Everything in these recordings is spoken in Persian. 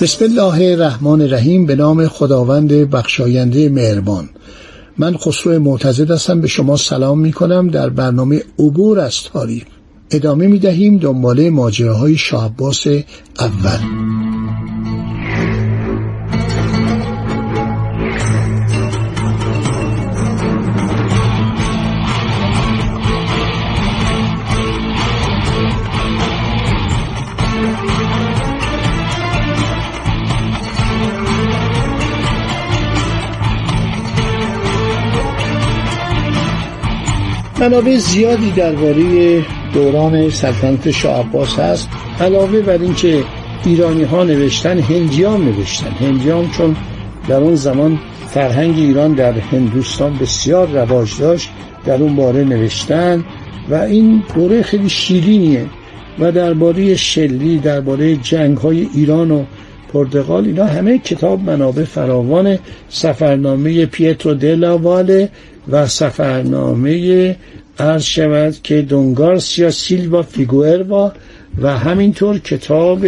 بسم الله الرحمن الرحیم به نام خداوند بخشاینده مهربان. من خسرو معتزد هستم به شما سلام می کنم در برنامه عبور از تاریخ ادامه می دهیم دنباله ماجراهای شاه عباس اول. منابع زیادی درباره دوران سلطنت شاه عباس هست علاوه بر اینکه ایرانی ها نوشتن هندیان نوشتن. هندیان چون در اون زمان فرهنگ ایران در هندوستان بسیار رواج داشت در اون باره نوشتن و این دوره خیلی شیرینیه و درباره شلی درباره جنگ های ایران و پرتغال اینا همه کتاب منابع فراوان سفرنامه پیترو دلاواله و سفرنامه عرض شود که دونگارسیا سیلوا فیگوئروا و همینطور کتاب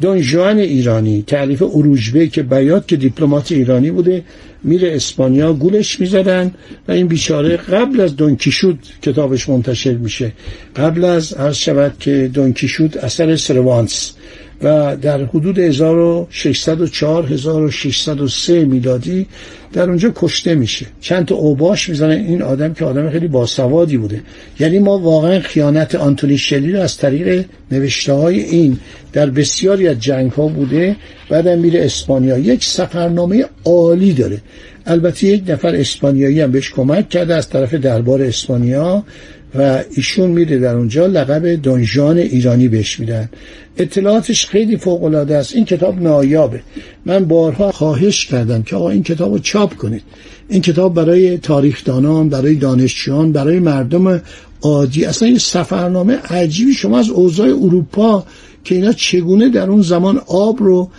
دونجوان ایرانی تعلیف اروجبه که بیاد که دیپلمات ایرانی بوده میره اسپانیا گولش می‌زدن و این بیچاره قبل از دونکیشود کتابش منتشر میشه. قبل از عرض شود که دونکیشود اثر سروانس. و در حدود 1604 1603 میلادی در اونجا کشته میشه. چند تا اوباش می‌زنه این آدم که آدم خیلی باسوادی بوده. یعنی ما واقعا خیانت آنتونی شلی رو از طریق نوشته های این در بسیاری از جنگ ها بوده بعدم میره اسپانیا. یک سفرنامه عالی داره. البته یک نفر اسپانیایی هم بهش کمک کرده از طرف دربار اسپانیا. و ایشون میره در اونجا لقب دنجان ایرانی بهش میدن. اطلاعاتش خیلی فوق العاده است. این کتاب نایابه. من بارها خواهش کردم که آقا این کتاب رو چاپ کنید. این کتاب برای تاریخدانان برای دانشجویان برای مردم عادی. اصلا این سفرنامه عجیبی. شما از اوضاع اروپا که اینا چگونه در اون زمان آب رو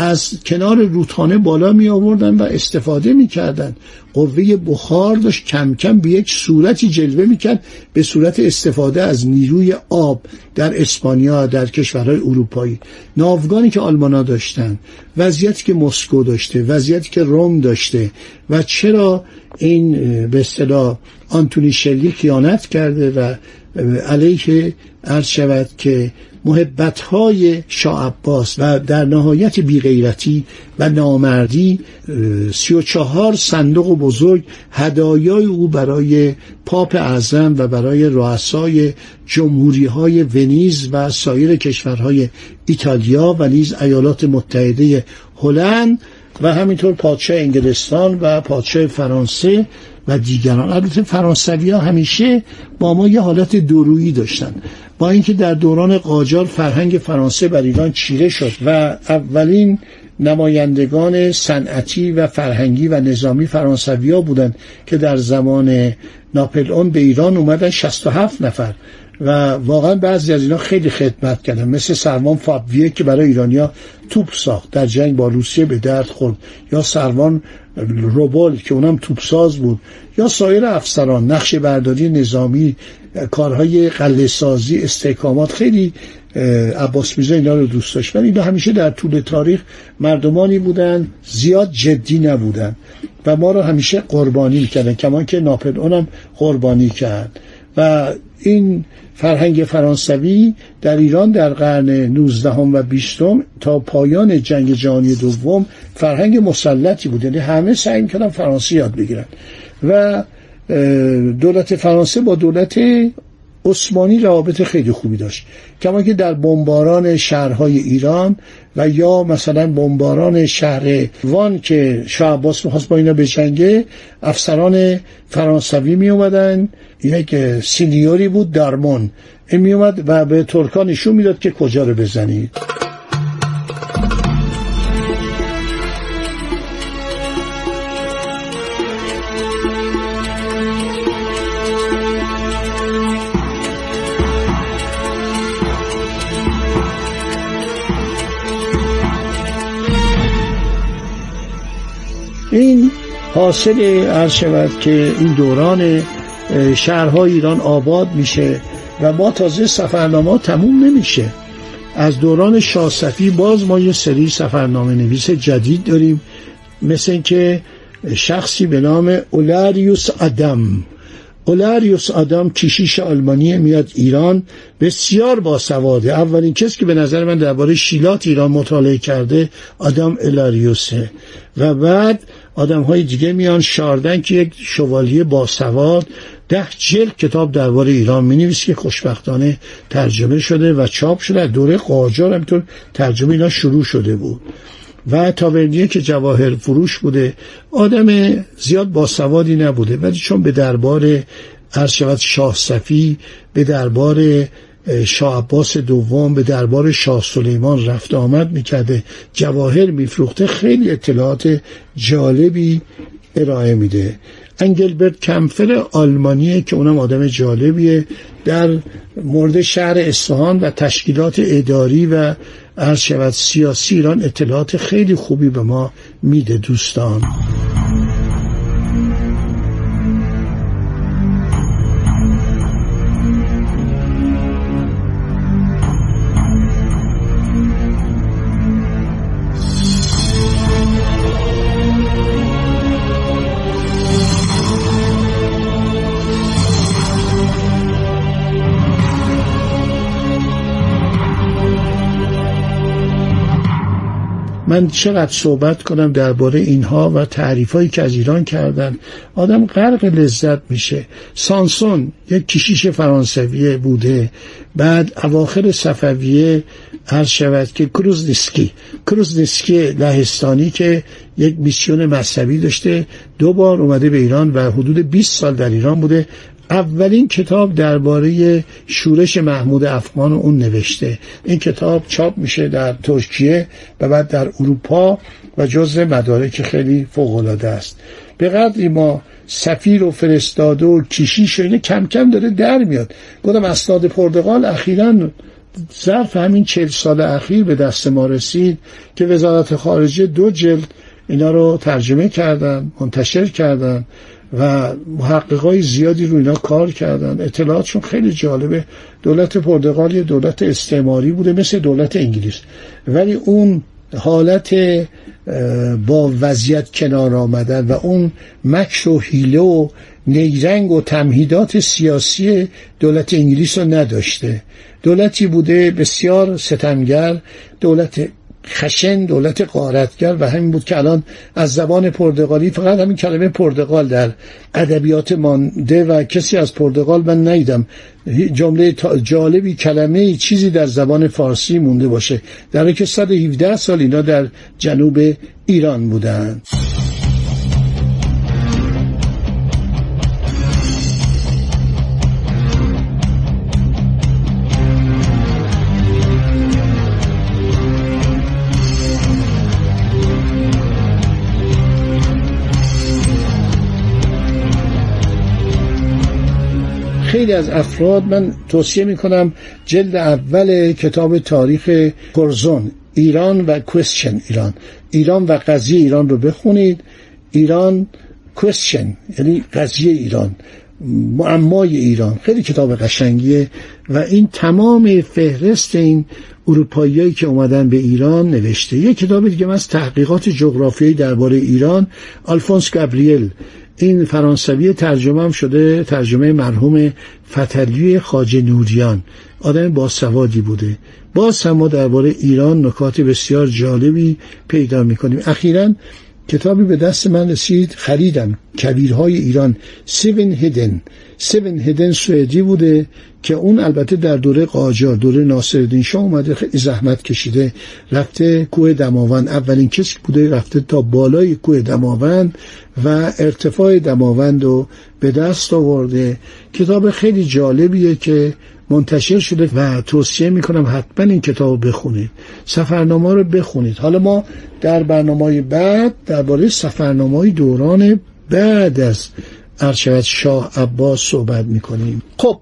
از کنار رودخانه بالا می آوردن و استفاده می کردن. قوه بخار داشت کم کم به یک صورتی جلوه می کرد به صورت استفاده از نیروی آب در اسپانیا در کشورهای اروپایی. ناوگانی که آلمانا داشتن وضعیتی که مسکو داشته وضعیتی که روم داشته و چرا این به اصطلاح آنتونی شلی خیانت کرده و علیه عرض شود که محبت های شاه عباس و در نهایت بیغیرتی و نامردی سی و چهار صندوق بزرگ هدایای او برای پاپ اعظم و برای رؤسای جمهوری های ونیز و سایر کشورهای ایتالیا و نیز ایالات متحده هلند و همینطور پادشاه انگلستان و پادشاه فرانسه و دیگران. البته فرانسوی ها همیشه با ما یه حالت درویی داشتن. با اینکه در دوران قاجار فرهنگ فرانسه بر ایران چیره شد و اولین نمایندگان صنعتی و فرهنگی و نظامی فرانسوی ها بودند که در زمان ناپلئون به ایران اومدن 67 نفر. و واقعا بعضی از اینا خیلی خدمت کردن. مثل سروان فابویه که برای ایرانیا توپ ساخت. در جنگ با روسیه به درد خورد. یا سروان روبول که اونم توپساز بود. یا سایر افسران نقش برداری نظامی کارهای قله سازی استحکامات. خیلی عباس میرزا اینا رو دوست داشت. ولی اینا همیشه در طول تاریخ مردمانی بودن زیاد جدی نبودن. و ما رو همیشه قربانی کردن کمان که ناپل اونم قربانی کرد. و این فرهنگ فرانسوی در ایران در قرن 19 و 20 تا پایان جنگ جهانی دوم فرهنگ مسلطی بود. یعنی همه سعی کردن فرانسه یاد بگیرن. و دولت فرانسه با دولت عثمانی روابط خیلی خوبی داشت. کما که در بمباران شهرهای ایران و یا مثلا بمباران شهر وان که شاه عباس می‌خواست با اینا بجنگه افسران فرانسوی می اومدن یک سینیوری بود درمون این می اومد و به ترکان نشون می‌داد که کجا رو بزنید. این حاصل عرض شود که این دوران شهرهای ایران آباد میشه و ما تازه سفرنامه تموم نمیشه. از دوران شاصفی باز ما یه سری سفرنامه نویس جدید داریم مثل اینکه شخصی به نام اولاریوس آدم. اولاریوس آدم کشیش آلمانی میاد ایران بسیار باسواده. اولین کسی که به نظر من درباره شیلات ایران مطالعه کرده آدم اولاریوسه و بعد آدم های دیگه میان شاردن که یک شوالیه باسواد ده جلد کتاب درباره ایران می که خوشبختانه ترجمه شده و چاپ شده. از دوره قاجار همینطور ترجمه اینا شروع شده بود. و تابندیه که جواهر فروش بوده آدم زیاد باسوادی نبوده. ولی چون به دربار عرض شاه صفی به دربار شاه عباس دوم به دربار شاه سلیمان رفت آمد می‌کرده جواهر میفروخته. خیلی اطلاعات جالبی ارائه میده. انگلبرت کمفر آلمانیه که اونم آدم جالبیه. در مورد شهر اصفهان و تشکیلات اداری و عرض سیاسی ایران اطلاعات خیلی خوبی به ما میده دوستان. من چقدر صحبت کنم درباره اینها و تعریفایی که از ایران کردن. آدم غرق لذت میشه. سانسون یک کشیش فرانسویه بوده. بعد اواخر صفویه عرض شود که کروزنسکی کروزنسکی لهستانی که یک میسیون مذهبی داشته دو بار اومده به ایران و حدود 20 سال در ایران بوده اولین کتاب درباره شورش محمود افغان اون نوشته. این کتاب چاپ میشه در ترکیه و بعد در اروپا و جزء مدارک خیلی فوقالعاده است. به قدری ما سفیر و فرستاده و کشیش و کم کم داره در میاد. گفتم اسناد پرتغال اخیرا ظرف همین چل سال اخیر به دست ما رسید که وزارت خارجه دو جلد اینا رو ترجمه کردن منتشر کردن و محققای زیادی رو اینا کار کردن. اطلاعاتشون خیلی جالبه. دولت پرتغال یه دولت استعماری بوده مثل دولت انگلیس. ولی اون حالت با وضعیت کنار آمدن و اون مکر و حیله و نیرنگ و تمهیدات سیاسی دولت انگلیس رو نداشته. دولتی بوده بسیار ستمگر دولت خشن دولت قارتگر و همین بود که الان از زبان پرتغالی فقط همین کلمه پرتغال در ادبیات مانده و کسی از پرتغال من نیدم جمله جالبی کلمه چیزی در زبان فارسی مونده باشه. در که 117 سال اینا در جنوب ایران بودند خیلی از افراد من توصیه می‌کنم جلد اول کتاب تاریخ پرزون ایران و کوشن ایران. ایران و قضیه ایران رو بخونید. ایران کوشن یعنی قضیه ایران معمای ایران. خیلی کتاب قشنگیه و این تمام فهرست این اروپاییایی که اومدن به ایران نوشته. یه کتاب دیگه از تحقیقات جغرافیایی درباره ایران آلفونس گابریل. این فرانسوی ترجمه هم شده ترجمه مرحوم فتحعلی خواجه نوریان. آدم باسوادی بوده. باز هم ما درباره ایران نکات بسیار جالبی پیدا می‌کنیم. اخیرا کتابی به دست من رسید خریدم. کویرهای ایران. سون هدین سون هدین سوئدی بوده که اون البته در دوره قاجار دوره ناصرالدین شاه اومده خیلی زحمت کشیده رفته کوه دماوند. اولین کسی بوده رفته تا بالای کوه دماوند و ارتفاع دماوند رو به دست آورده. کتاب خیلی جالبیه که منتشر شده و توصیه می‌کنم حتما این کتاب بخونید. سفرنامه رو بخونید. حالا ما در برنامه بعد درباره سفرنامه دوران بعد از ارشد شاه عباس صحبت می‌کنیم. خب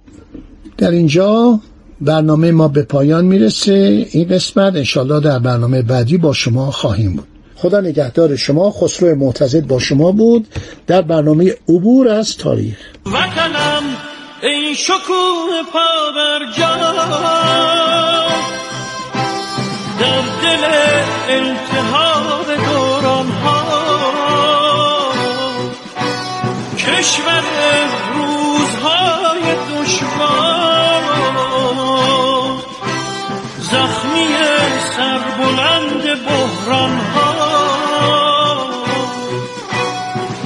در اینجا برنامه ما به پایان می‌رسه. این قسمت انشالله در برنامه بعدی با شما خواهیم بود. خدا نگهدار شما. خسرو معتزد با شما بود. در برنامه عبور از تاریخ. وطنم ای شکوه پا بر در دل التحاب دوران ها کشور روزهای دشوار. زخمی سربلند بحران ها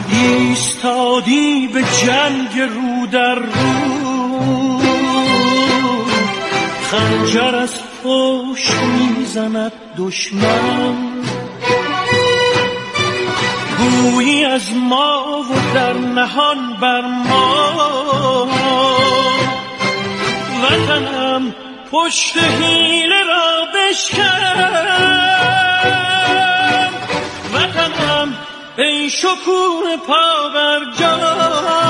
ایستادی به جنگ رو در رو خنجر از پشت می‌زند دشمن. گویی از ما و در نهان بر ما. وطنم پشت حیله را بشکن. وطنم ای شکوه پا بر در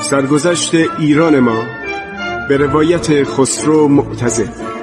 سرگذشت ایران ما به روایت خسرو معتزد